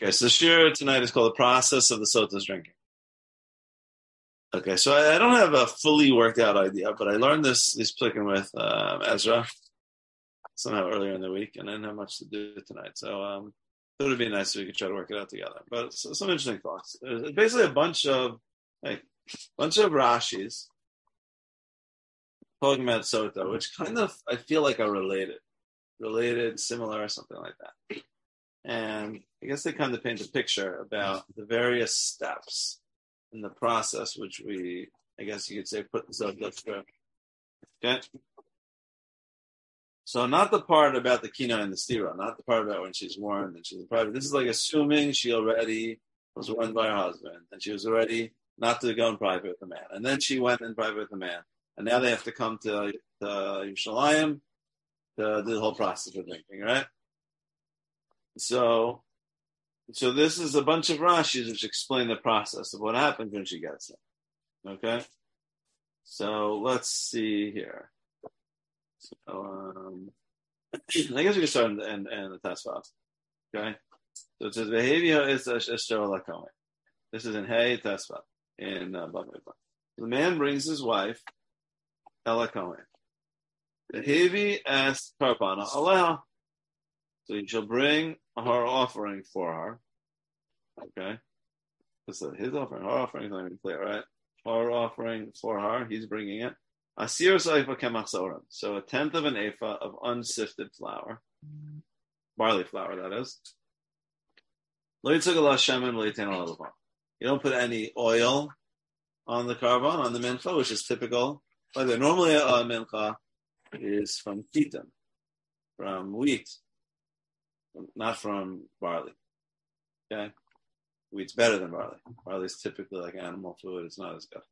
Okay, so sure tonight is called the process of the sota's drinking. Okay, so I, I, don't have a fully worked out idea, but I learned this this plicking with um, Ezra somehow earlier in the week, and I didn't have much to do tonight. So um, it would be nice if we could try to work it out together. But so, some interesting thoughts. It's basically a bunch of like bunch of Rashi's talking about Sota, which kind of I feel like are related, related, similar, or something like that. And I guess they kind of paint a picture about the various steps in the process, which we, I guess you could say, put Sota through. Okay. So not the part about the kina and the stira, not the part about when she's warned and she's private. This is like assuming she already was warned by her husband and she was already not to go in private with the man, and then she went in private with the man, and now they have to come to, to Yerushalayim to do the whole process of drinking, right? So, so this is a bunch of Rashi's which explain the process of what happens when she gets it. Okay, so let's see here. So, um, I guess we can start in, in, in the test files. Okay, so it says behavior is lakomi. This is in Hey test in uh, The man brings his wife, Ella Cohen. The Hevi asked Karpana Aleha. So he shall bring her offering for her. Okay. So his offering, her offering is not even clear, right? Her offering for her, he's bringing it. Asir Saifa Kemach So a tenth of an ephah of unsifted flour. Barley flour, that is. You don't put any oil on the korban, on the mincha, which is typical. By the way, normally a mincha is from chitin, from wheat, not from barley. Okay? Wheat's better than barley. Barley is typically like animal food, it's not as good.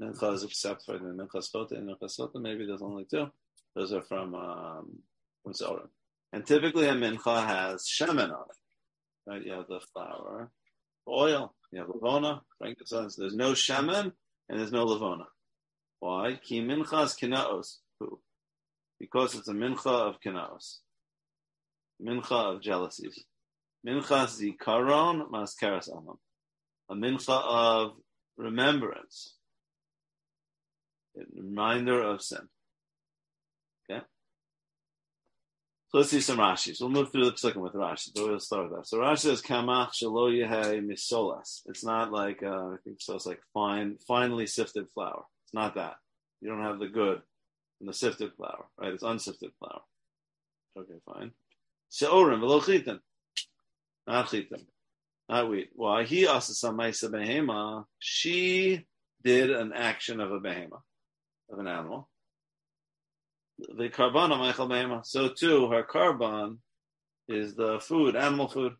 Mincha is except for the mincha sota and mincha sota, maybe there's only two. Those are from um, from And typically a mincha has shemen on it. Right? You have the flour, oil, you have lavona, frankincense. There's no shemen and there's no lavona. Why? Ki minchas kinaos. Because it's a mincha of kinaos. Mincha of jealousies. Minchas zikaron maskeras alam. A mincha of remembrance. A reminder of sin. Okay? So let's see some Rashi's. We'll move through the second with Rashi. So we'll start with that. So Rashi says kamach yehe misolas. It's not like uh, I think so. It's like fine, finely sifted flour. It's not that. You don't have the good in the sifted flour, right? It's unsifted flour. Okay, fine. Sheorim v'lo chitin, not chitin, not wheat. Why he asked asa samaisa behema? She did an action of a behema, of an animal the korban of So too, her korban is the food, animal food.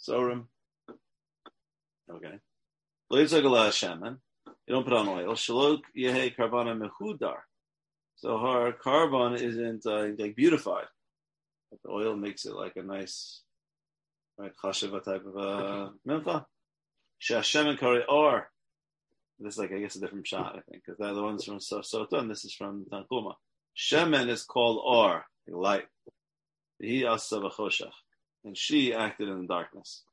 Sorim. Okay. You don't put on oil. Shalok yehe korban mehudar. So her carbon isn't uh, like beautified. The oil makes it like a nice, right, chashiva type of a mincha. Shashem and kari or. This is like I guess a different shot, I think, because the ones from Sota, and this is from Tanchuma. Shemen is called Or, light. He asa and she acted in the darkness.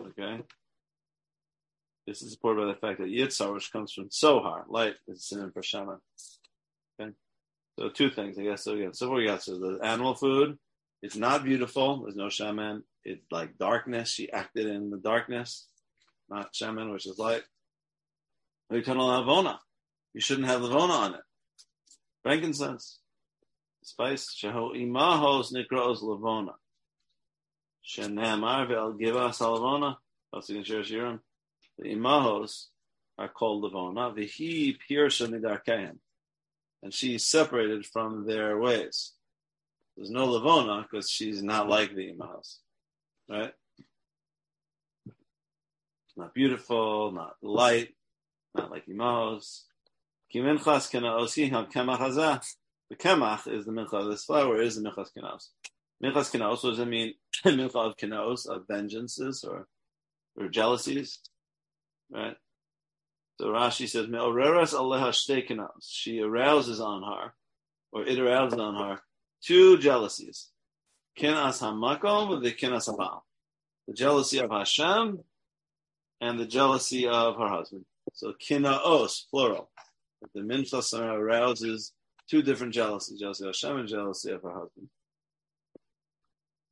Okay. This is supported by the fact that Yitzhar, which comes from Sohar, light, is synonym for Shemen. So two things, I guess. So again, so what we got? So the animal food, it's not beautiful. There's no shemen. It's like darkness. She acted in the darkness, not shemen, which is light. You lavona. You shouldn't have lavona on it frankincense, spice, sheho imahos nikros lavona. Shenamar ve'al givas halavona. The imahos are called lavona. V'hi pirsha midarkeim. And she's separated from their ways. There's no lavona because she's not like the imahos. Right? Not beautiful, not light, not like imahos. The kemach is the mincha. This flower is the minchas kenaos. Minchas kenaos. What does it mean? mincha of kenaos of vengeances or or jealousies, right? So Rashi says, "Me'oreras aleha shte kenaos." She arouses on her, or it arouses on her two jealousies: kenas hamakom the kenas habal. the jealousy of Hashem and the jealousy of her husband. So kinaos, plural. The minchas arouses two different jealousies, jealousy of Hashem and jealousy of her husband.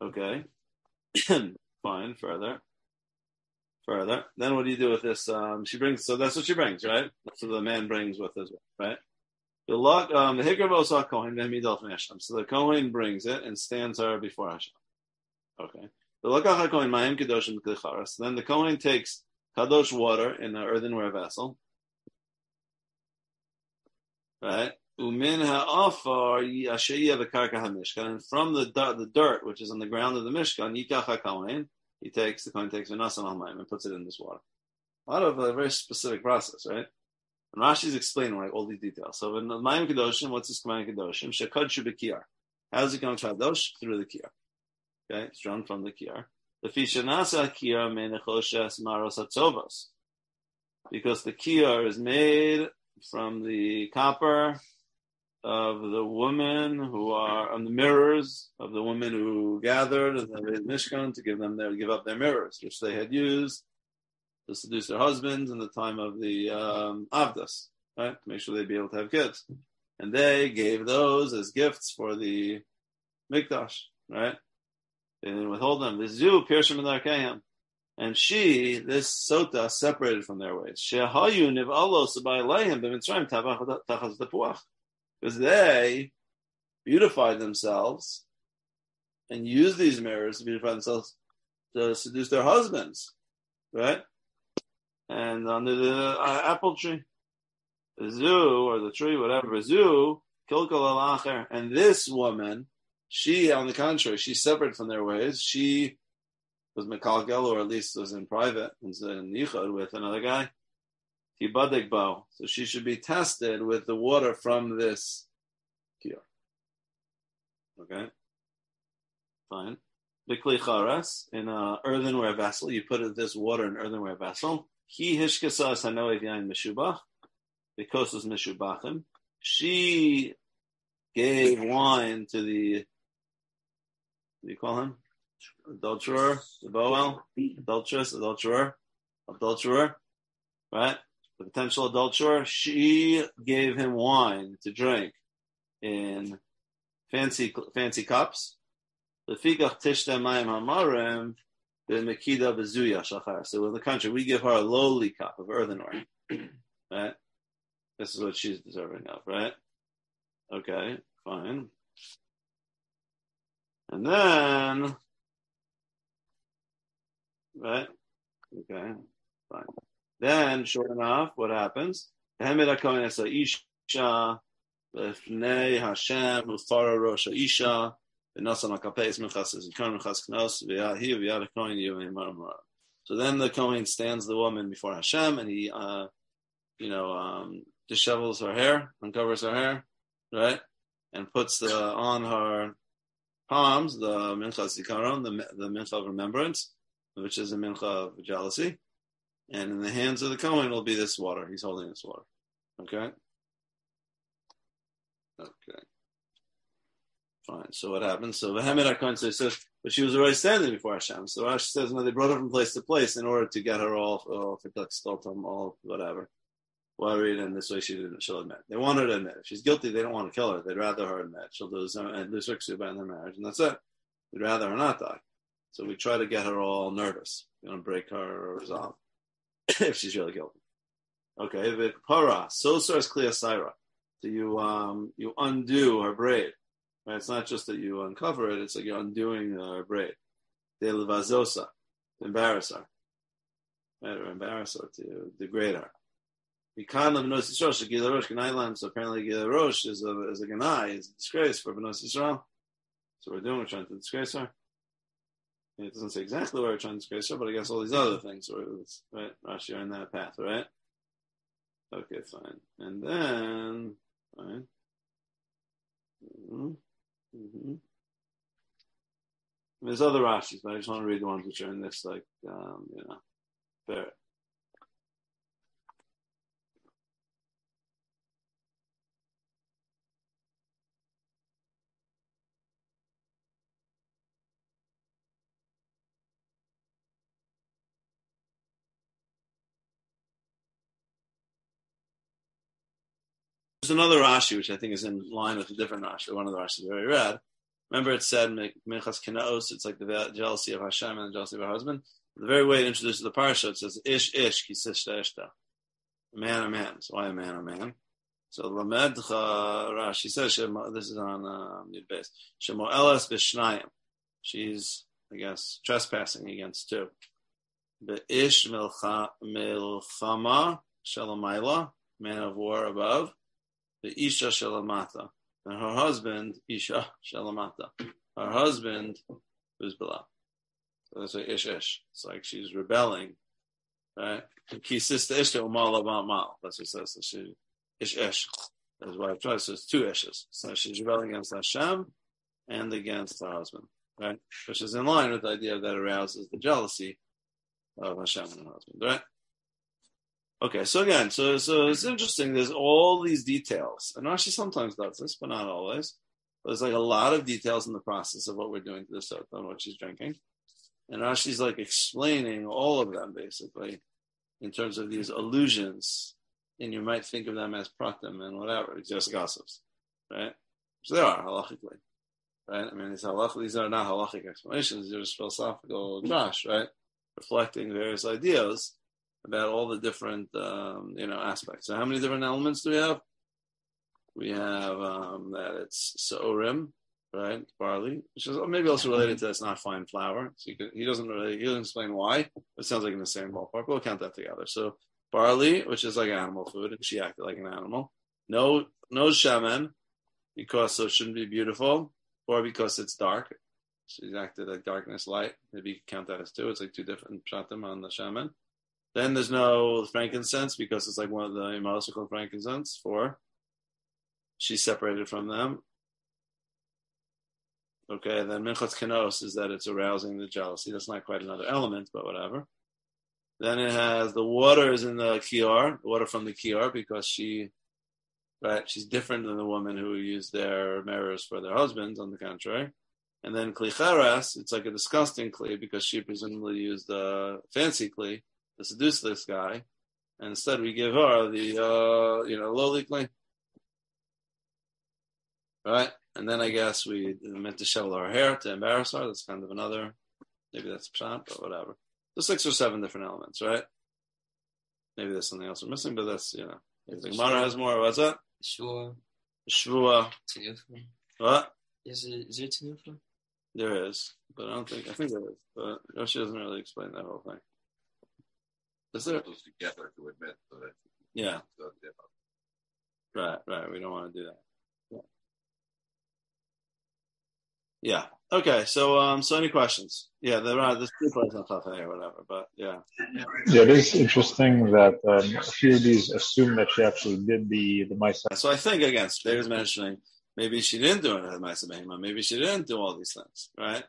Okay. Fine, further. Further. Then what do you do with this? Um, she brings, so that's what she brings, right? So the man brings with well, right? The luck, um, the Hikr Bosa Kohen, Hashem. So the Kohen brings it and stands her before Hashem. Okay. The Lakach Kohen, Mayim Kedoshim Klicharas. Then the Kohen takes Kadosh water in an earthenware vessel. Right? Umin ha'afar yashayya v'karka ha'mishkan. And from the, the dirt, which is on the ground of the Mishkan, yikach ha'kohen, he takes, the Kohen takes v'nasan al and puts it in this water. A lot of a very specific process, right? And Rashi's explaining like all these details. So in the Mayim Kedoshim, what's this Mayim Kedoshim? Shekadshu b'kiyar. How does it come to Kadosh? Through the kiyar. Okay, it's drawn from the kiyar. The fishanasa kiyar menechoshes maros atzovos. Because the kiyar is made from the copper of the women who are on the mirrors of the women who gathered in the Mishkan to give them their give up their mirrors, which they had used to seduce their husbands in the time of the um, Avdas, right? To make sure they'd be able to have kids. And they gave those as gifts for the Mikdash, right? They didn't withhold them. The Zu, Pirshim and And she, this Sota, separated from their ways. Because they beautify themselves and use these mirrors to beautify themselves to seduce their husbands, right? and under the uh, apple tree, the zoo or the tree, whatever, zoo, kilkal alacher. And this woman, she, on the contrary, she's separate from their ways. She was mekalkel, or at least was in private, was in yichud with another guy. Kibadek bo. So she should be tested with the water from this cure. Okay, fine. Bikli charas in an earthenware vessel. You put this water in earthenware vessel. He hishkasas hanoev yain meshubach, because it's meshubachim. She gave wine to the, what do you call him? Adulterer, the Boel, adulteress, adulterer, adulterer, right? The potential adulterer. She gave him wine to drink in fancy fancy cups. So in the country, we give her a lowly cup of earthenware. right? This is what she's deserving of, right? Okay, fine. And then, right? Okay, fine. Then, sure enough, what happens? So then the Kohen stands the woman before Hashem and he, uh, you know, um, dishevels her hair, uncovers her hair, right? And puts the, on her palms the mincha zikaron, the, the mincha of remembrance, which is a mincha of jealousy. And in the hands of the Kohen will be this water. He's holding this water. Okay? Okay. Fine. So what happens? So Vahemed Akon says, but she was already standing before Hashem. So Rashi says, no, they brought her from place to place in order to get her all, all them all whatever, worried, and this way she didn't. She'll admit. They want her to admit. If she's guilty, they don't want to kill her. They'd rather her admit. She'll lose and lose Riksuba in their marriage, and that's it. We'd rather her not die. So we try to get her all nervous. You know, break her resolve if she's really guilty. Okay, the para so is clear So you um you undo her braid Right? It's not just that you uncover it; it's like you're undoing her braid. De levazosa, embarrass her, right? Or embarrass her to degrade her. Mikan Benos Yisrael Gila Rosh Ganailam. So apparently Gila Rosh is a is a ganai, is a disgrace for Benos Yisrael. So we're doing we're trying to disgrace her. It doesn't say exactly where trying to but I guess all these other things were right. Rashi are in that path, right? Okay, fine. And then fine. Mm-hmm. Mm-hmm. There's other Rashis, but I just want to read the ones which are in this, like, um, you know, fair. There's another Rashi, which I think is in line with a different Rashi, one of the Rashis we read. Remember, it said Minchas Kenaos, it's like the jealousy of Hashem and the jealousy of her husband. The very way it introduces the parsha, it says Ish Ish Kisishta Ishta. A man, a man. So why a man, a man? So Lamedcha Rashi says this is on uh, Yud Beis. Shemoelas b'shnayim. She's, I guess, trespassing against two. Be'ish milchama shalamayla, man of war above. The Isha shalamata. And her husband, Isha shalamata. Her husband, who's below. So that's like ish ish. It's like she's rebelling, right? Ki sister ish umal mal. That's what it says. She ish ish. That's why I've tried. So it's two ishes. So she's rebelling against Hashem and against her husband, right? Which is in line with the idea that arouses the jealousy of Hashem and her husband, right? Okay, so again, so so it's interesting. There's all these details, and Rashi sometimes does this, but not always. There's like a lot of details in the process of what we're doing to the sota and what she's drinking, and Rashi's like explaining all of them basically in terms of these allusions, and you might think of them as pratim and whatever, just gossips, right? So they are halachically, right? I mean, these halach, these are not halachic explanations; they're just philosophical drash, right? Reflecting various ideas about all the different um, you know aspects. So how many different elements do we have? We have um, that it's sorim, right? Barley, which is maybe also related to it's not fine flour. So could, he doesn't really he doesn't explain why. It sounds like in the same ballpark. We'll count that together. So barley, which is like animal food, and she acted like an animal. No, no shemen, because so it shouldn't be beautiful, or because it's dark. She's acted like darkness, light. Maybe you count that as two. It's like two different shatim on the shemen. Then there's no frankincense because it's like one of the Imosical frankincense. Four. She's separated from them. Okay, then Minchas Kenos is that it's arousing the jealousy. That's not quite another element, but whatever. Then it has the water is in the the water from the kior, because she, right, she's different than the woman who used their mirrors for their husbands, on the contrary. And then klicheres, it's like a disgusting kli because she presumably used the fancy kli to seduce this guy, and instead we give her the uh, you know lowly claim, right? And then I guess we meant to shovel her hair to embarrass her. That's kind of another, maybe that's pshat, but whatever. The six or seven different elements, right? Maybe there's something else we're missing, but that's you know. The Gemara has more. What's that? Shua. Shvua. What? Is, it, is there tenufa? There is, but I don't think I think there is. But Rashi doesn't really explain that whole thing. Is there? together to admit that. Yeah. Right, right. We don't want to do that. Yeah. Yeah. Okay. So, um, so any questions? Yeah, there are. There's two plays on top or whatever, but yeah. Yeah, it is interesting that um, a few of these assume that she actually did the the mice. So I think again, Dave was mentioning maybe she didn't do it at Maisa Behema. Maybe she didn't do all these things, right?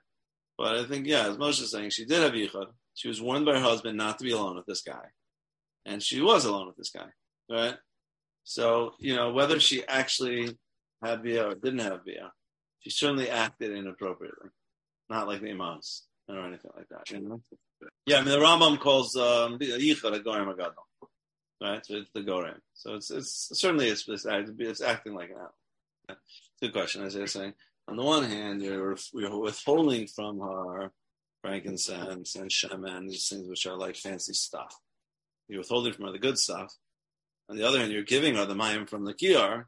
But I think yeah, as Moshe is saying, she did have yichud. She was warned by her husband not to be alone with this guy, and she was alone with this guy, right? So you know whether she actually had bia or didn't have bia, she certainly acted inappropriately, not like the imams or anything like that. You know? Yeah, I mean the Rambam calls um, yichud a gorim agadol, right? So it's the gorim. So it's it's certainly it's it's, acting like an animal. Good question, as you're saying. On the one hand, you're, you're withholding from her frankincense and shemen, these things which are like fancy stuff. You're withholding from her the good stuff. On the other hand, you're giving her the mayim from the kiyar,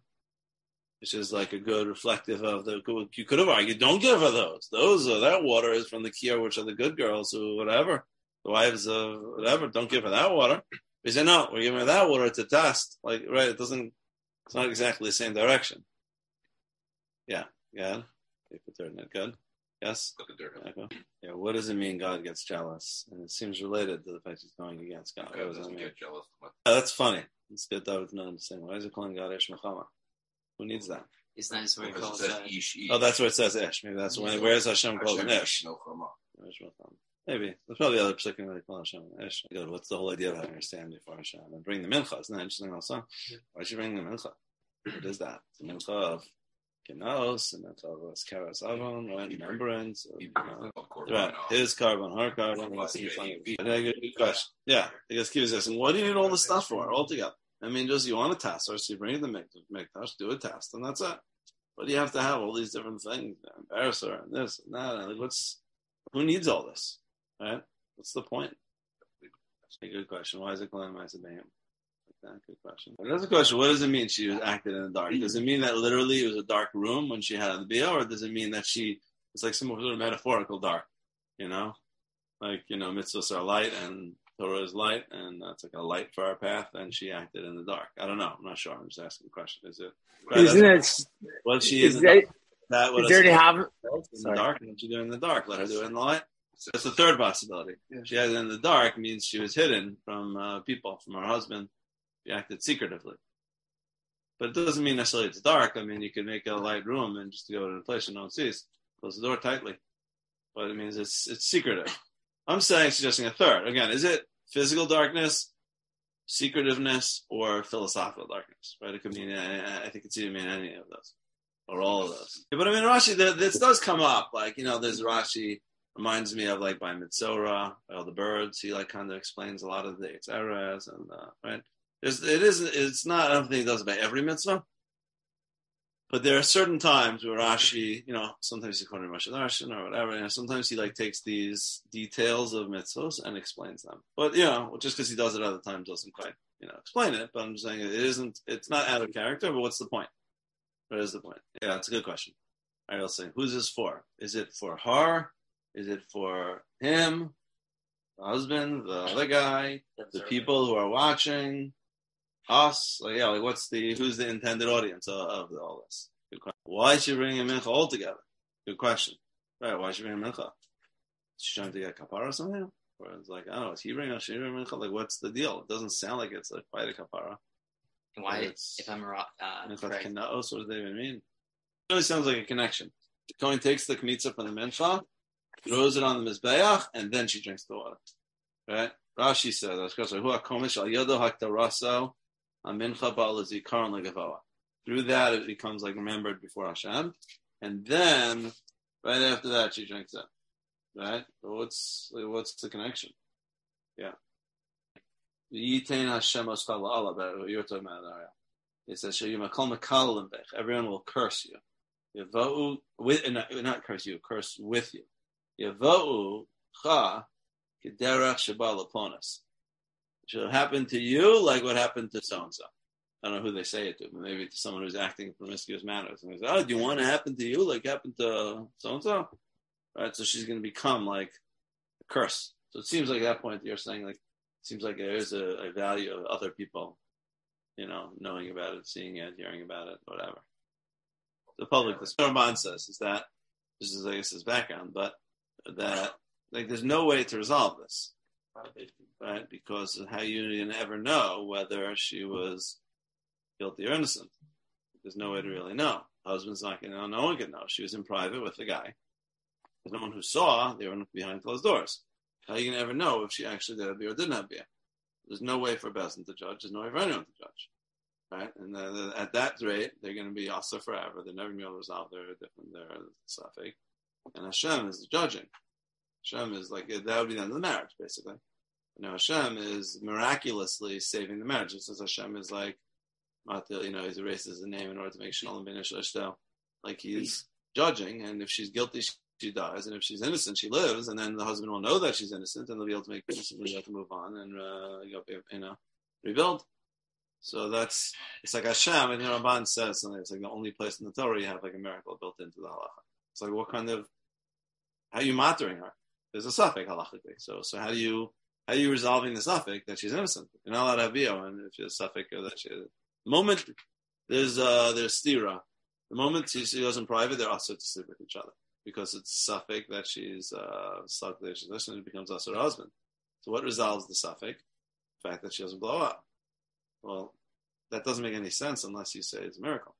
which is like a good reflective of the. Good. You could have argued, don't give her those. Those are that water is from the kiyar, which are the good girls who whatever, the wives of whatever. Don't give her that water. We say no, we're giving her that water to dust. Like right, it doesn't. It's not exactly the same direction. Yeah, yeah. Good. Yes. Okay. Yeah. What does it mean God gets jealous? And it seems related to the fact he's going against God. God doesn't get jealous. Oh, that's funny. It's good that not understand. Why is it calling God Ish Mechama? Who needs that? It's nice where it calls it says ish, ish. Oh, that's where it says Ish. Maybe that's when. Where is Hashem called an Hashem Ish? no chama. Ish Maybe that's probably the other particular they call Hashem Ish. Good. What's the whole idea of having her stand before Hashem and bring the mincha? Isn't that interesting also? Why should you bring the mincha? What is that? The mincha of Kenos and this Karas Avon, right? Remembrance. You know, Right, his korban, her korban. What's the funny? Good question. Yeah, I guess keep asking, what do you need all this stuff for altogether? I mean, just you want a test, or so you bring the mikdash, do a test, and that's it. But you have to have all these different things, embarrass her, and this and that. And like, what's who needs all this, right? What's the point? That's a good question. Why is it calling Ma'aseh Good question. Another question: What does it mean she was acted in the dark? Does it mean that literally it was a dark room when she had the bia, or does it mean that she it's like some sort of metaphorical dark? You know, like you know, mitzvahs are light and Torah is light, and that's like a light for our path. And she acted in the dark. I don't know. I'm not sure. I'm just asking a question. Is it? Isn't it? What she Is is. that, that what is there to have? in the dark, and what you do in the dark, let her do it in the light. So that's the third possibility. She had it in the dark means she was hidden from uh, people, from her husband. Acted secretively. But it doesn't mean necessarily it's dark. I mean, you can make a light room and just go to a place and no one sees. Close the door tightly. But it means it's it's secretive. I'm saying, suggesting a third. Again, is it physical darkness, secretiveness, or philosophical darkness? Right? It could mean. I think it's either mean any of those or all of those. But I mean, Rashi, th- this does come up. Like you know, there's Rashi reminds me of like by Mitzora, all the birds. He like kind of explains a lot of the Eitzeres and uh, right. There's, it is. It's not. I don't think he does it by every mitzvah. But there are certain times where Rashi, you know, sometimes he's quoting Rashi Darshan or whatever, and sometimes he like takes these details of mitzvahs and explains them. But you know, just because he does it other times doesn't quite, you know, explain it. But I'm just saying it isn't. It's not out of character. But what's the point? What is the point? Yeah, that's a good question. All right, I'll say, who's this for? Is it for her? Is it for him? The husband, the other guy, the people who are watching, us? Like, yeah, like what's the who's the intended audience of, of all this? Good question. Why is she bringing a mincha all together? Good question. Right? Why is she bringing mincha? Is she trying to get kapara somehow? Or it's like, I don't know, is he bringing she bringing mincha? Like, what's the deal? It doesn't sound like it's like quite a kapara. Why, It's- if I'm wrong, uh, Mincha correct, kinaos, what does that even mean? It really sounds like a connection. The Kohen takes the kmitza from the mincha, throws it on the mizbeach, and then she drinks the water. Right? Rashi says, "That's because who hakomish al yodo haktaraso mincha ba'al zikaron legavoa." Through that, it becomes like remembered before Hashem, and then right after that, she drinks it. Right? What's what's the connection? Yeah. Yitain Hashem Allah, but you're talking about, Ariel. It says. Everyone will curse you. Yavohu with not, not curse you, curse with you. Yavohu cha kederach shabal laponis. It should happen to you like what happened to so and so. I don't know who they say it to, but maybe to someone who's acting in promiscuous manners. And they say, "Oh, do you want to happen to you like happened to so and so?" Right. So she's going to become like a curse. So it seems like at that point you're saying like, it seems like there is a, a value of other people you know, knowing about it, seeing it, hearing about it, whatever. The public, the Ramban says is that this is, I guess, his background, but that like there's no way to resolve this, right? Because how you ever know whether she was guilty or innocent. There's no way to really know. husband's not going to know. No one can know. She was in private with the guy. There's no one who saw. They were behind closed doors. How you going to ever know if she actually did have beer or didn't have beer? There's no way for beis din to judge. There's no way for anyone to judge. Right? And at that rate, they're going to be also forever. They're never going to be able to resolve their different their suffix. Eh? And Hashem is judging. Hashem is like that would be the end of the marriage, basically. Now Hashem is miraculously saving the marriage. It says Hashem is like, you know, he erases the name in order to make Shalom ben Ishtal. Like he's judging, and if she's guilty, she dies, and if she's innocent, she lives, and then the husband will know that she's innocent, and they'll be able to make and to move on and uh, you know rebuild. So that's it's like Hashem, and you know, Ramban says something. It's like the only place in the Torah you have like a miracle built into the halacha. It's like what kind of how are you mothering her? There's a suffix halachically. So so how do you how are you resolving the suffix that she's innocent? You're not allowed to have bio, and if she's a suffix or that she the moment there's uh there's stira. The moment she, she goes in private, they're also to sleep with each other because it's suffix that she's uh stuck there. She's listening. It becomes also her husband. So what resolves the suffix? The fact that she doesn't blow up. Well, that doesn't make any sense unless you say it's a miracle.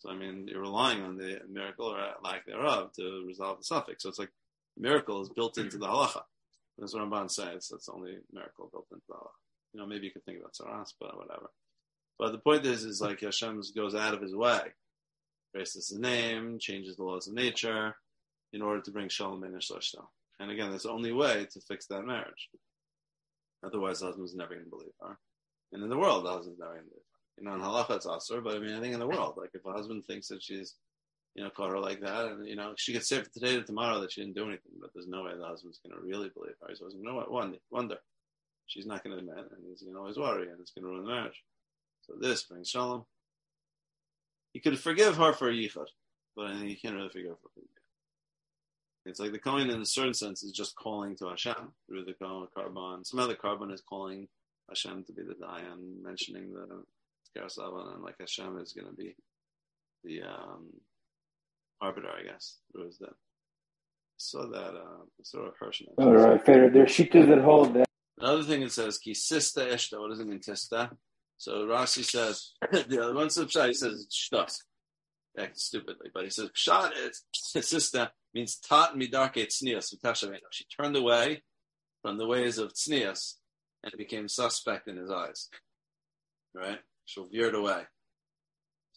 So I mean, you're relying on the miracle or lack thereof to resolve the suffix. So it's like miracle is built into the halacha. That's what Ramban says. That's the only miracle built into the halacha. You know, maybe you could think about saras, but whatever. But the point is, is like Hashem goes out of his way, raises his name, changes the laws of nature, in order to bring shalom in Ishloshto. And again, that's the only way to fix that marriage. Otherwise, the husband's never going to believe her. And in the world, the husband's not regulated. You know, in halacha it's asur, but I mean, I think in the world, like if a husband thinks that she's, you know, caught her like that, and you know, she could say today to tomorrow that she didn't do anything, but there's no way the husband's going to really believe her. So you know what? Wonder, wonder. She's not going to admit, and he's going to always worry, and it's going to ruin the marriage. So this brings shalom. You could forgive her for a yichud, but you can't really forgive her for it's like the Kohen, in a certain sense, is just calling to Hashem through the korban. Some other korban is calling Hashem to be the Dayan, mentioning the Skarasavan, and like Hashem is going to be the um, arbiter, I guess. Through that. So that uh, sort of Hirsch. All right, fair. There's shittas that hold that. Another thing it says kisista eshta. What does it mean tista? So Rashi says the other one says he says shtas. Act stupidly, but he says pshat is sista means tat midarke tznias She turned away from the ways of tznias and became suspect in his eyes. Right? She veered away.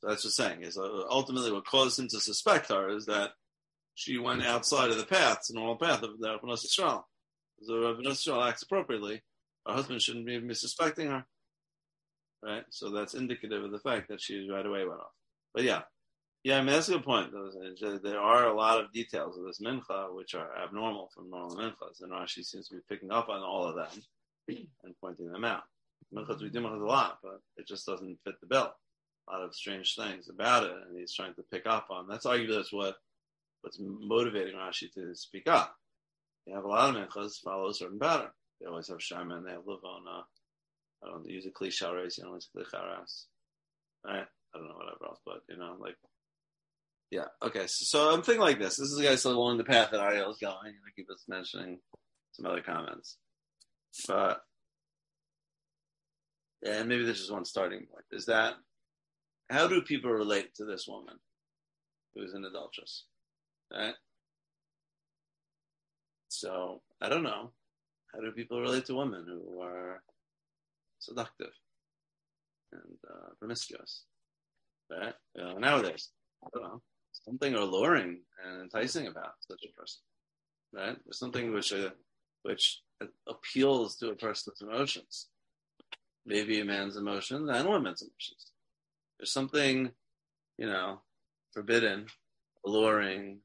That's what's saying is ultimately what caused him to suspect her is that she went outside of the path, the normal path of the Rabbanah Yisrael. So Rabbanah Yisrael acts appropriately. Her husband shouldn't even be suspecting her. Right? So that's indicative of the fact that she right away went off. But yeah, yeah, I mean that's a good point. There are a lot of details of this mincha which are abnormal from normal minchas, and Rashi seems to be picking up on all of them and pointing them out. Minchas we do minchas a lot, but it just doesn't fit the bill. A lot of strange things about it, and he's trying to pick up on. That's arguably that's what what's motivating Rashi to speak up. You have a lot of minchas follow a certain pattern. They always have shemen, they have levona. I don't use a cliche race, you know, it's klicharas. Right? I don't know whatever else, but you know, like yeah. Okay. So, so I'm thinking like this. This is the guy still along the path that Ariel is going. I keep us mentioning some other comments, but and maybe this is one starting point. Is that how do people relate to this woman who's an adulteress? Right. So I don't know. How do people relate to women who are seductive and uh, promiscuous? Right. Uh, nowadays, I don't know something alluring and enticing about such a person, right? There's something which uh, which appeals to a person's emotions, maybe a man's emotions and women's emotions. There's something, you know, forbidden, alluring,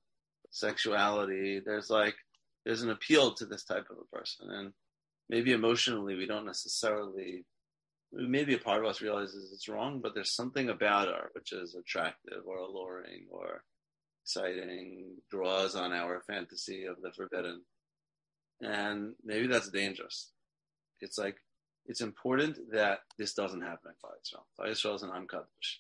sexuality. There's like there's an appeal to this type of a person, and maybe emotionally we don't necessarily maybe a part of us realizes it's wrong, but there's something about her which is attractive or alluring or exciting, draws on our fantasy of the forbidden. And maybe that's dangerous. It's like, it's important that this doesn't happen in Klal Yisrael. Klal Yisrael is an Am Kadosh.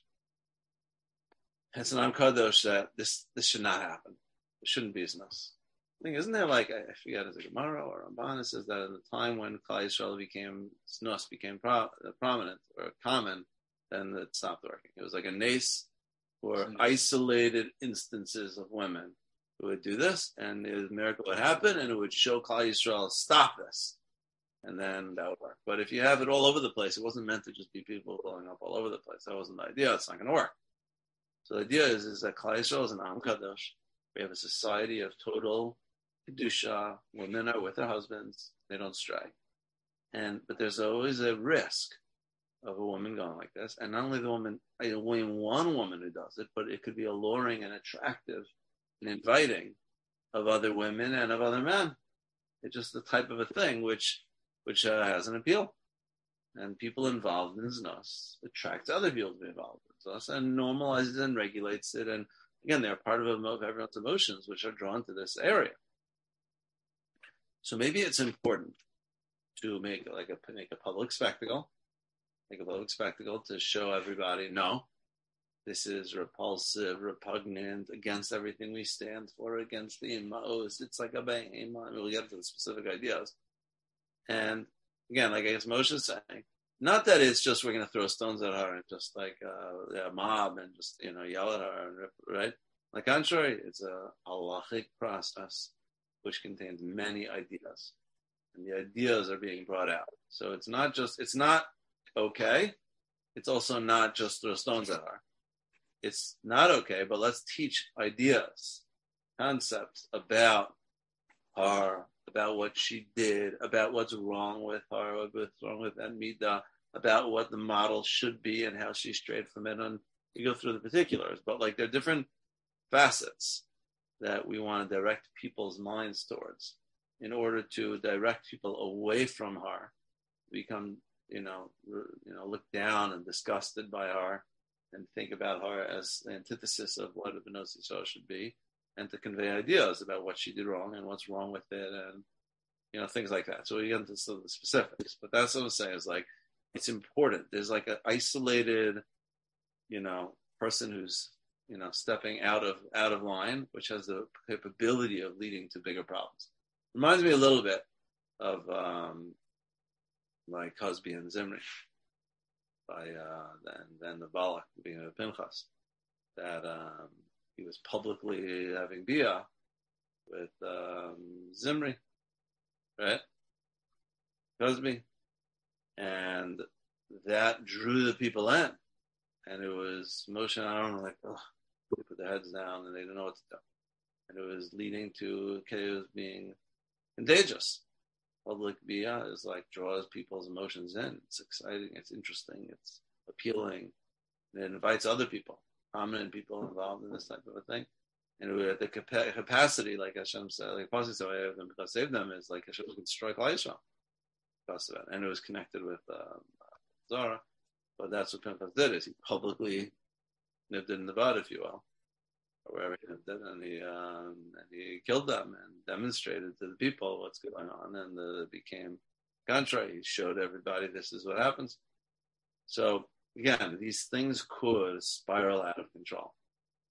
It's an Am Kadosh that this, this should not happen. It shouldn't be as nice. I think, isn't there like, I forget, is it Gemara or Ramban? It says that in the time when Klal Yisrael became, Snus became pro, uh, prominent or common, then it stopped working. It was like a nace or isolated instances of women who would do this, and a miracle would happen, and it would show Klal Yisrael, stop this. And then that would work. But if you have it all over the place, it wasn't meant to just be people blowing up all over the place. That wasn't the idea. It's not going to work. So the idea is, is that Yisrael is an Am Kadosh. We have a society of total kedusha. Women are with their husbands; they don't stray. And but there's always a risk of a woman going like this, and not only the woman, I only one woman who does it, but it could be alluring and attractive and inviting of other women and of other men. It's just the type of a thing which which uh, has an appeal, and people involved in znos attracts other people to be involved in znos and normalizes and regulates it, and again, they're part of, everyone's emotions, which are drawn to this area. So maybe it's important to make like a make a public spectacle, make a public spectacle to show everybody, no, this is repulsive, repugnant, against everything we stand for, against the imos. It's like a bang. We'll get to the specific ideas. And again, like I guess Moshe is saying, not that it's just we're going to throw stones at her and just like uh, a mob and just you know yell at her, and rip, right? The contrary, it's a halachic process which contains many ideas, and the ideas are being brought out. So it's not just it's not okay. It's also not just throw stones at her. It's not okay, but let's teach ideas, concepts about her, about what she did, about what's wrong with her, what's wrong with that midah, about what the model should be and how she strayed from it. And you go through the particulars, but like there are different facets that we want to direct people's minds towards in order to direct people away from her, become, you know, you know, look down and disgusted by her and think about her as the antithesis of what a Yisrael should be and to convey ideas about what she did wrong and what's wrong with it and, you know, things like that. So we get into some of the specifics, but that's what I'm saying is like, it's important. There's like an isolated, you know, person who's you know stepping out of out of line, which has the capability of leading to bigger problems. Reminds me a little bit of um, like Kozbi and Zimri by uh, then then the Balak being a Pinchas that um, he was publicly having bia with um, Zimri, right? Kozbi, and that drew the people in and it was Moshe and Aaron like, oh, they put their heads down and they didn't know what to do. And it was leading to chaos being contagious. Public bia is like draws people's emotions in. It's exciting, it's interesting, it's appealing. And it invites other people, prominent people involved in this type of a thing. And it, the capacity, like Hashem said, like Pasuk said, them because save them is like Hashem can strike Klal because of it. And it was connected with um, Zara. But that's what Pinchas did, is he publicly nipped in the bud, if you will, or wherever he nipped it, and he, um, and he killed them and demonstrated to the people what's going on, and it became contrary. He showed everybody this is what happens. So again, these things could spiral out of control.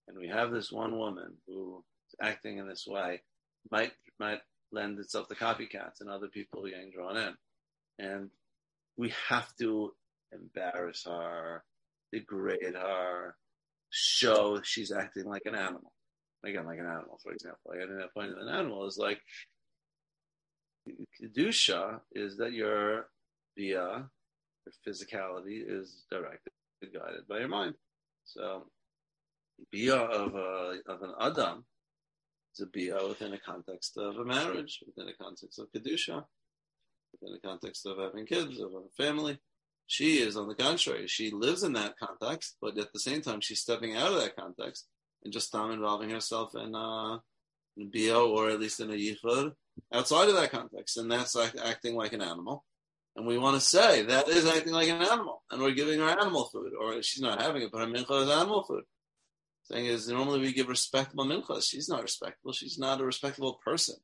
And we have this one woman who is acting in this way, might might lend itself to copycats and other people getting drawn in. And we have to embarrass her, degrade her, show she's acting like an animal. Again, like an animal, for example. Like, I think that point of an animal is like kedusha is that your via your physicality is directed, guided by your mind. So, bia of a of an adam is a bia within a context of a marriage, within a context of kedusha, within the context of having kids, of a family. She is, on the contrary, she lives in that context, but at the same time, she's stepping out of that context and just um, involving herself in, uh, in bio or at least in a yichud outside of that context, and that's like acting like an animal. And we want to say that is acting like an animal, and we're giving her animal food, or she's not having it, but her mincha is animal food. The Thing is, normally we give respectable minchas. She's not respectable. She's not a respectable person,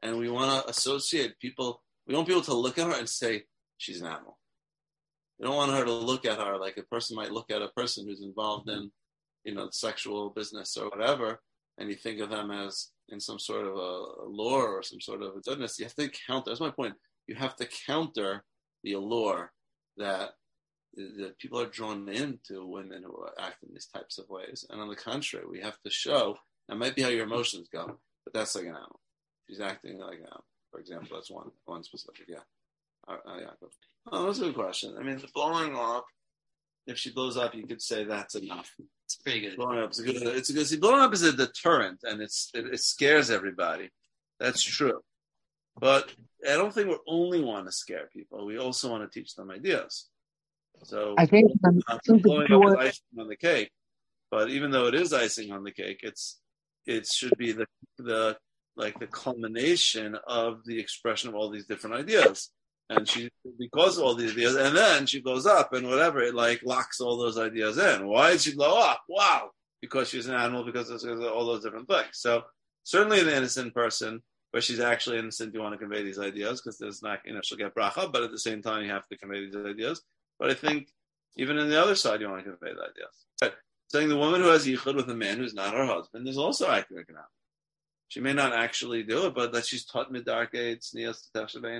and we want to associate people. We want people to look at her and say she's an animal. You don't want her to look at her like a person might look at a person who's involved in, you know, sexual business or whatever, and you think of them as in some sort of a, allure or some sort of a goodness. You have to counter. That's my point. You have to counter the allure that that people are drawn into women who act in these types of ways. And on the contrary, we have to show that might be how your emotions go, but that's like an animal. She's acting like an animal. For example, that's one one specific. Yeah. Uh, uh, yeah. Oh, that's a good question. I mean, the blowing up, if she blows up, you could say that's enough. It's pretty good. Blowing up is a good. It's a good. See, blowing up is a deterrent, and it's it, it scares everybody. That's true, but I don't think we only want to scare people. We also want to teach them ideas. So I think, I think blowing up is icing on the cake, but even though it is icing on the cake, it's it should be the the like the culmination of the expression of all these different ideas and she because of all these ideas, and then she blows up and whatever, it like locks all those ideas in. Why did she blow up? Wow, because she's an animal, because of all those different things. So certainly the innocent person, where she's actually innocent, you want to convey these ideas because there's not, you know, she'll get bracha, but at the same time you have to convey these ideas. But I think even in the other side, you want to convey the ideas. But saying the woman who has yichud with a man who's not her husband is also acting an. She may not actually do it, but that she's taught midarke, it's niyas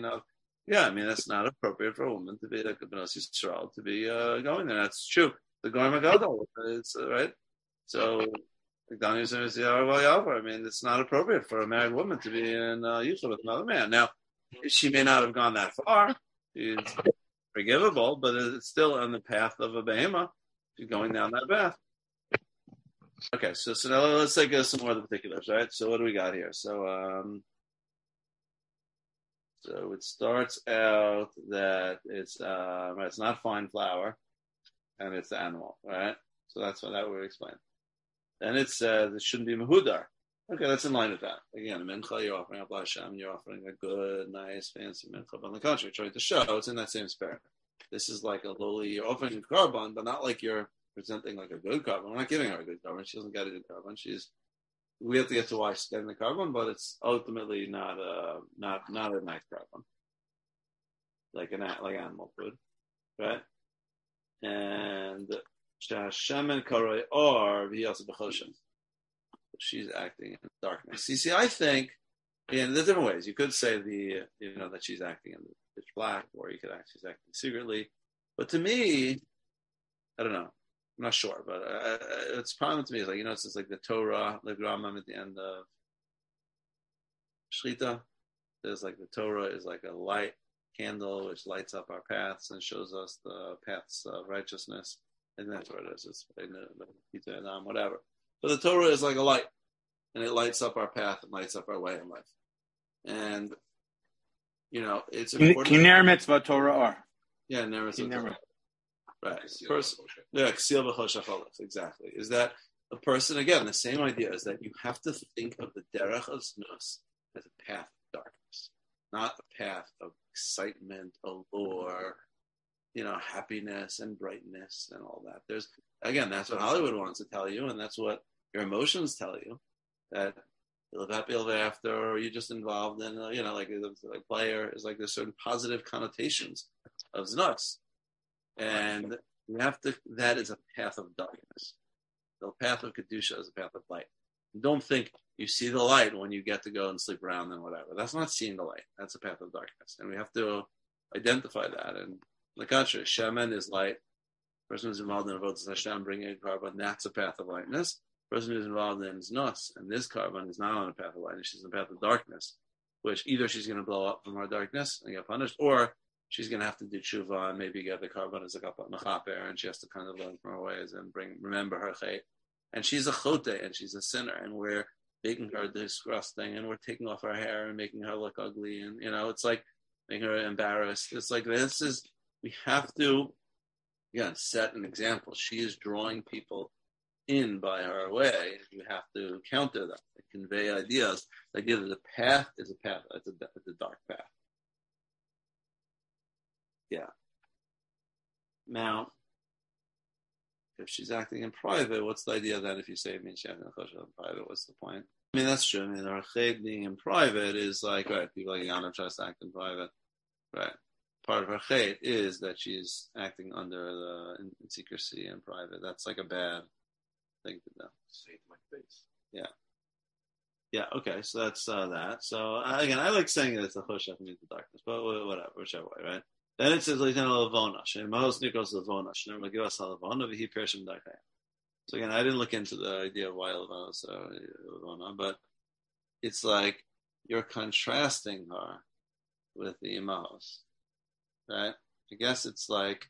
of yeah, I mean that's not appropriate for a woman to be like a Benos Yisrael to be uh, going there. That's true. The Goyim Gadol, it's uh, right. So, says, I mean, it's not appropriate for a married woman to be in uh, with another man. Now, she may not have gone that far. It's forgivable, but it's still on the path of a behema. She's going down that path. Okay, so so now let's take uh, some more of the particulars, right? So what do we got here? So um, So it starts out that it's uh, it's not fine flour, and it's the animal, right? So that's what that would explain. Then it says it shouldn't be mahudar. Okay, that's in line with that. Again, a mincha, you're offering up Hashem, you're offering a good, nice, fancy mincha. But on the contrary, trying to show it's in that same spirit. This is like a lowly, you're offering a korban, but not like you're presenting like a good korban. We're not giving her a good korban. She doesn't get a good korban. She's we have to get to why she's getting the korban, but it's ultimately not a not not a nice korban. Like an like animal food. Right? And Karoi. She's acting in darkness. You see, I think in the different ways. You could say the you know that she's acting in the pitch black, or you could act she's acting secretly. But to me, I don't know. I'm not sure, but uh, it's prominent to me. It's like you know, it's just like the Torah, the Rambam at the end of Shechita. There's like the Torah is like a light candle which lights up our paths and shows us the paths of righteousness. And that's what it is. It's um, whatever. But the Torah is like a light, and it lights up our path and lights up our way in life. And you know, it's important. Kiner mitzvah Torah or yeah, never Kiner Right. Person, yeah, exactly. Is that a person again? The same idea is that you have to think of the derech of znus as a path of darkness, not a path of excitement, allure, you know, happiness and brightness and all that. There's again, that's what Hollywood wants to tell you, and that's what your emotions tell you that you live happy ever after, or you're just involved in, you know, like like player is like there's certain positive connotations of znus. And we have to, that is a path of darkness. The path of Kedusha is a path of light. Don't think you see the light when you get to go and sleep around and whatever. That's not seeing the light. That's a path of darkness. And we have to identify that. And the contrary, Shemen is light. The Person who's involved in Avodah Hashem bringing a korban, that's a path of lightness. The Person who's involved in Znus, and this korban is not on a path of lightness, she's on a path of darkness, which either she's going to blow up from her darkness and get punished, or she's going to have to do tshuva and maybe get the korban as a kappa mechaper, and she has to kind of learn from her ways and bring remember her chait. And she's a chote and she's a sinner, and we're making her disgusting, and we're taking off her hair and making her look ugly, and you know, it's like making her embarrassed. It's like this is we have to again set an example. She is drawing people in by her way. You have to counter that, and convey ideas. The idea that the path is a path, it's a, it's a dark path. Yeah. Now, if she's acting in private, what's the idea then if you say means she's acting in private? What's the point? I mean, that's true. I mean, ched being in private is like, right, people like Yana tries to act in private. Right. Part of her ched is that she's acting under the in, in secrecy and private. That's like a bad thing to do. Say it my face. Yeah. Yeah, okay, so that's uh, that. So uh, again, I like saying that it's a choshech means the darkness, but whatever, whichever way, right? Then it says like lavona, shemahos nikos lavona, shner magivas lavona v'hi pershim darkayim. So again, I didn't look into the idea of why lavona is uh, lavona, but it's like you're contrasting her with the imahos, right? I guess it's like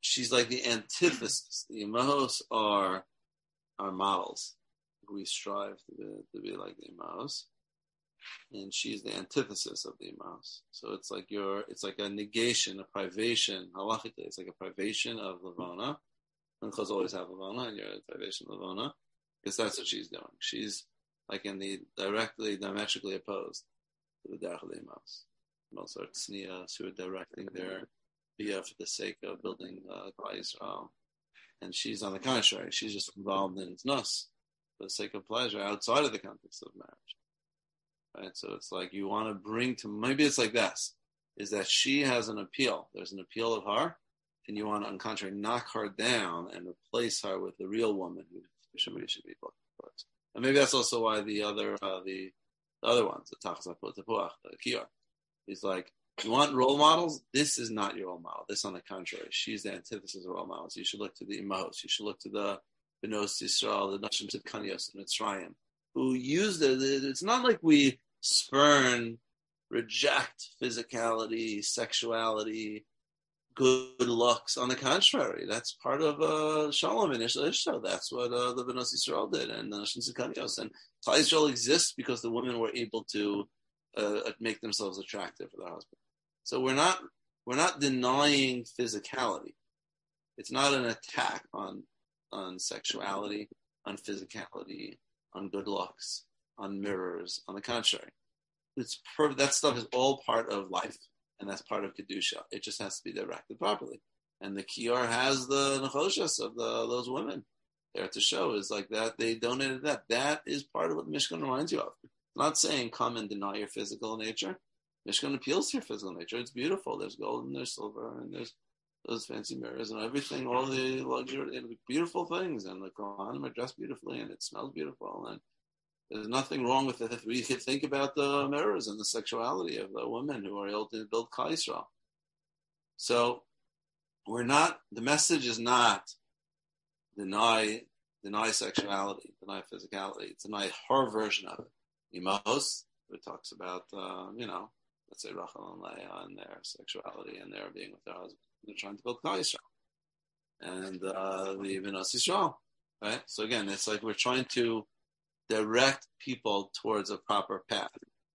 she's like the antithesis. The imahos are our models. We strive to be, to be like the imahos and she's the antithesis of the Imahos. So it's like you're, it's like a negation, a privation. Halachically, it's like a privation of lavona. And Chaz always have lavona, and you're a privation of lavona, because that's what she's doing. She's like in the directly, diametrically opposed to the derech of the imahos. Most are tznias who are directing their via for the sake of building uh, Israel. And she's on the contrary, she's just involved in nos for the sake of pleasure outside of the context of marriage right? So it's like you want to bring to maybe it's like this: is that she has an appeal. There's an appeal of her, and you want to, on contrary, knock her down and replace her with the real woman who somebody should be looking for. And maybe that's also why the other uh, the, the other ones, the Tachzapot the Kior, is like you want role models. This is not your role model. This, on the contrary, she's the antithesis of role models. You should look to the Imahos. You should look to the Benos Yisrael, the Nashim Tzidkanios, and Mitzrayim, who used it. It's not like we spurn, reject physicality, sexuality, good looks. On the contrary, that's part of uh, Shalom and Ishto. That's what uh, the Benos Yisrael did, and the Nashim Tzidkanios. And Klal Yisrael exists because the women were able to uh, make themselves attractive for their husband. So we're not we're not denying physicality. It's not an attack on on sexuality, on physicality, on good looks, on mirrors. On the contrary, it's per- that stuff is all part of life, and that's part of kedusha. It just has to be directed properly. And the kior has the nechoshas of the those women there to show is like that they donated that. That is part of what Mishkan reminds you of. Not saying come and deny your physical nature. Mishkan appeals to your physical nature. It's beautiful. There's gold and there's silver and there's those fancy mirrors and everything, all the luxury beautiful things. And the Kohanim are dressed beautifully and it smells beautiful. And there's nothing wrong with it. We could think about the mirrors and the sexuality of the women who are able to build Kaisra. So we're not, the message is not deny deny sexuality, deny physicality, deny her version of it. Imahos, it talks about, uh, you know, let's say Rachel and Leah and their sexuality and their being with their husband. They're trying to build Klal Yisrael. And uh, the even us Yisrael, right? So again, it's like we're trying to direct people towards a proper path.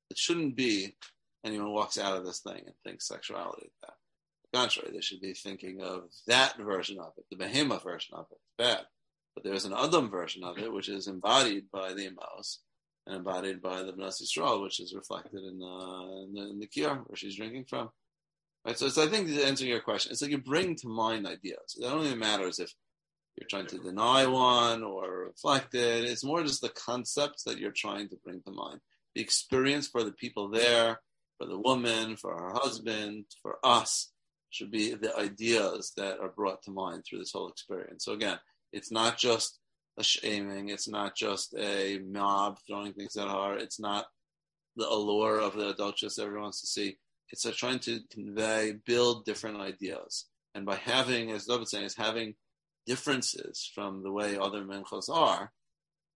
It shouldn't be anyone walks out of this thing and thinks sexuality is bad. Contrary, they should be thinking of that version of it, the behemoth version of it. Bad. But there's an Adam version of it, which is embodied by the Imahos and embodied by the Bnei Yisrael, which is reflected in the, in the, in the Kior, where she's drinking from. Right? So, I think to answer your question, it's like you bring to mind ideas. It don't matters if you're trying to deny one or reflect it. It's more just the concepts that you're trying to bring to mind. The experience for the people there, for the woman, for her husband, for us, should be the ideas that are brought to mind through this whole experience. So again, it's not just a shaming. It's not just a mob throwing things at her. It's not the allure of the adulteress everyone wants to see it's a trying to convey, build different ideas. And by having, as David saying, is having differences from the way other menchos are,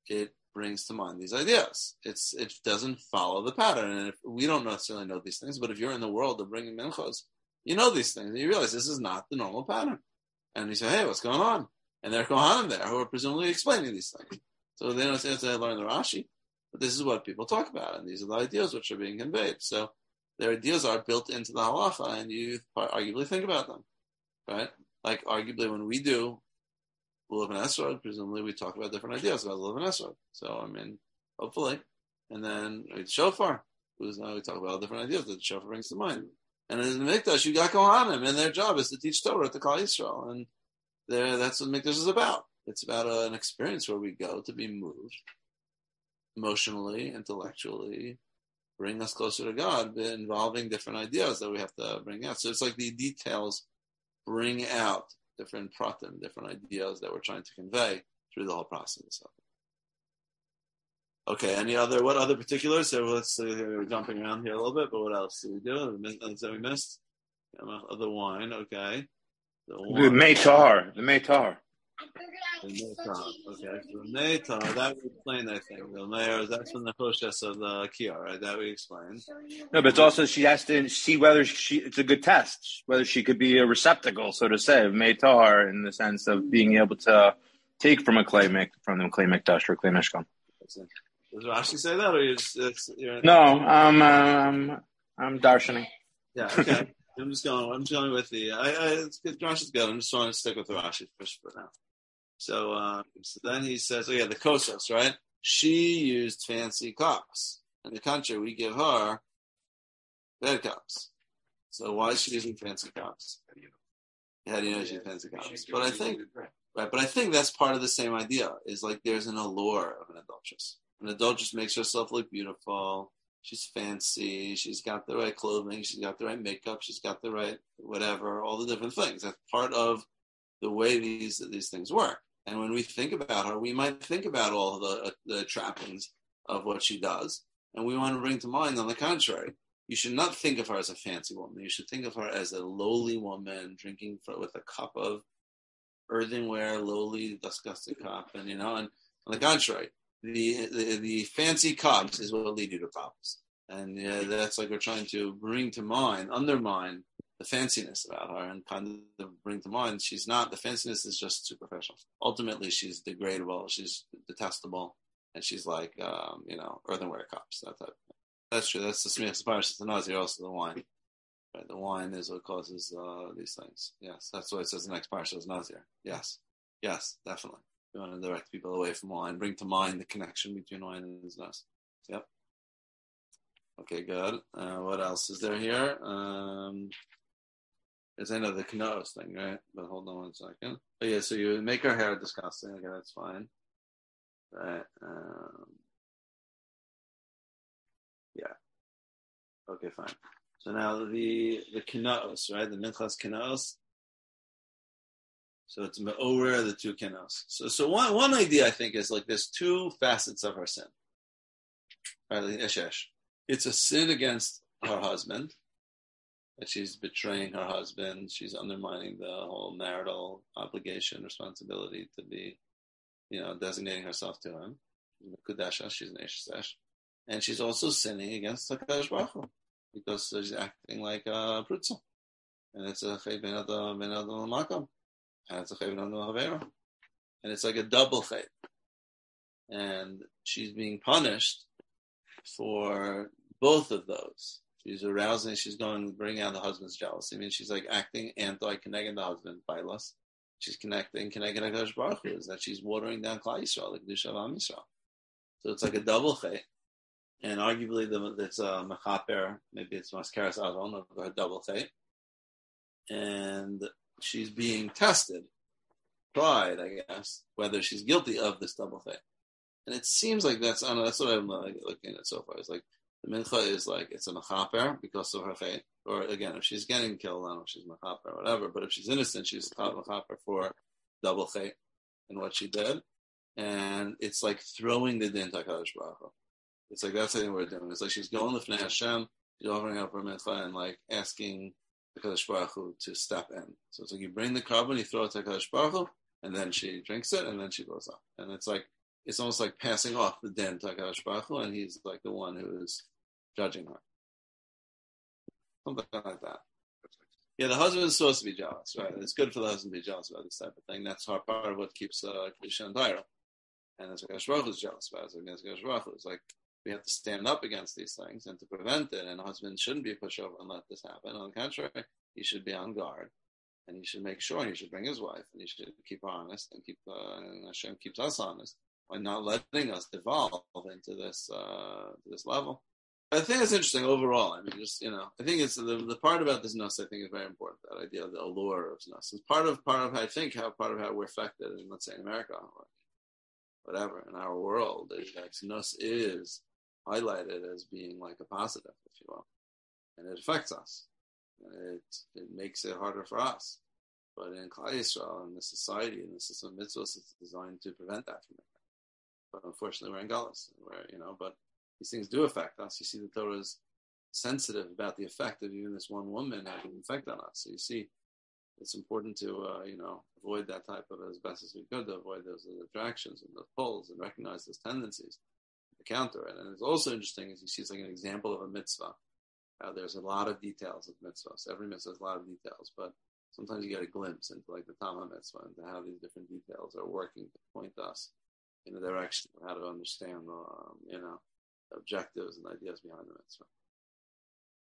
it brings to mind these ideas. It's it doesn't follow the pattern, and if, we don't necessarily know these things. But if you're in the world of bringing menchos, you know these things, and you realize this is not the normal pattern. And you say, "Hey, what's going on?" And there are kohanim there who are presumably explaining these things. So they don't say to learn the Rashi, but this is what people talk about, and these are the ideas which are being conveyed. So their ideas are built into the halacha, and you arguably think about them, right? Like arguably when we do lulav and esrog, presumably we talk about different ideas about lulav and esrog. So I mean, hopefully, and then it's shofar. Now uh, we talk about different ideas that the shofar brings to mind. And in the mikdash, you got kohanim, and their job is to teach Torah to Klal Yisrael, and that's what mikdash is about. It's about a, an experience where we go to be moved emotionally, intellectually, bring us closer to God, involving different ideas that we have to bring out. So it's like the details bring out different pratim, different ideas that we're trying to convey through the whole process. Okay, any other, what other particulars? So let's see, we're jumping around here a little bit, but what else did we do? That we missed? The wine, okay. The, wine. the Meitar, the Meitar. The Meitar. Okay, so the Meitar, that we explained, I think. The Mayor, that's from the process of the Kia, right? That we explained. No, but it's also she has to see whether she, it's a good test, whether she could be a receptacle, so to say, of Meitar in the sense of being able to take from a clay from the clay mikdash or clay mishkan. Does Rashi say that, or is you're no? I'm um, I'm darshaning. Yeah. Okay. I'm just going. I'm just going with the. I, I it's good. Rashi is good. I'm just trying to stick with the Rashi first for now. So, um, so then he says, oh yeah, the Kosos, right? She used fancy cups. In the country, we give her bad cups. So why is she using fancy cups? How do you know she's fancy cups? But I think, right, but I think that's part of the same idea, is like there's an allure of an adulteress. An adulteress makes herself look beautiful. She's fancy. She's got the right clothing. She's got the right makeup. She's got the right whatever, all the different things. That's part of the way these these things work. And when we think about her, we might think about all the, uh, the trappings of what she does. And we want to bring to mind, on the contrary, you should not think of her as a fancy woman. You should think of her as a lowly woman drinking for, with a cup of earthenware, lowly, disgusting cup. And, you know, and on the contrary, the, the, the fancy cups is what will lead you to problems. And yeah, that's like we're trying to bring to mind, undermine the fanciness about her and kind of bring to mind she's not the fanciness is just superficial. Ultimately, she's degradable, she's detestable, and she's like um, you know earthenware cups that. That's true. That's the the nazir. Also the wine. Right. The wine is what causes uh, these things. Yes, that's why it says the next parsha is nazir. Yes, yes, definitely. You want to direct people away from wine, bring to mind the connection between wine and znus. Yep. Okay, good. Uh, what else is there here? Um, there's the knos thing, right? But hold on one second. Oh yeah, so you make her hair disgusting. Okay, that's fine. Right. Um, yeah. Okay, fine. So now the the kinaos, right? The minchas kinaos. So it's over the two kinaos. So so one one idea I think is like there's two facets of her sin. It's a sin against her husband. That she's betraying her husband. She's undermining the whole marital obligation, responsibility to be, you know, designating herself to him. Kudasha. She's an eshesh. And she's also sinning against Hakadosh Baruch Hu because she's acting like a prutza. And it's a chay ben adam ben adam. And it's a chay ben adam havera. And it's like a double chay. And she's being punished for both of those. She's arousing, she's going to bring out the husband's jealousy. I mean, she's like acting anti-connecting the husband by lust. She's connecting, connecting Hakadosh Baruch Hu, is that she's watering down Klal Yisrael, like Kedusha of Am Yisrael. So it's like a double chay and arguably the it's a mechaper, maybe it's mascaras adon of her double chay, and she's being tested, tried, I guess, whether she's guilty of this double thing. And it seems like that's I know, that's what I'm like, looking at so far. It's like the mincha is like it's a mechaper because of her chay, or again, if she's getting killed, I don't know if she's mechaper or whatever. But if she's innocent, she's mechaper for double chay and what she did, and it's like throwing the din Hakadosh Baruch. It's like that's the thing we're doing. It's like she's going to Hashem, she's offering up her mitzvah and like asking the Kadosh Baruch Hu to step in. So it's like you bring the korban, you throw it to Kadosh Baruch Hu, and then she drinks it, and then she goes up. And it's like it's almost like passing off the din to Kadosh Baruch Hu, and he's like the one who is judging her. Something like that. Yeah, the husband is supposed to be jealous, right? It's good for the husband to be jealous about this type of thing. That's part of what keeps uh, Kedusha and Tyra. And that's what Kadosh Baruch Hu is jealous about. It's Hu. It's like we have to stand up against these things and to prevent it. And a husband shouldn't be pushover and let this happen. On the contrary, he should be on guard, and he should make sure. He should bring his wife, and he should keep her honest, and keep uh, and Hashem keeps us honest by not letting us devolve into this uh, this level. I think it's interesting overall. I mean, just you know, I think it's the, the part about this nus. I think is very important. That idea of the allure of nus is part of part of I think how part of how we're affected in let's say in America or whatever in our world that nus is highlighted as being like a positive, if you will, and it affects us. It it makes it harder for us. But in Klal Yisrael, in the society, in the system of mitzvahs, it's designed to prevent that from happening. But unfortunately, we're in Galus, where you know. But these things do affect us. You see, the Torah is sensitive about the effect of even this one woman having an effect on us. So you see, it's important to uh, you know avoid that type of as best as we could to avoid those attractions and those pulls and recognize those tendencies counter it. And it's also interesting as you see it's like an example of a mitzvah. Uh, there's a lot of details of mitzvahs. Every mitzvah has a lot of details, but sometimes you get a glimpse into like the Tama mitzvah and how these different details are working to point us in the direction of how to understand, um, you know, the objectives and ideas behind the mitzvah.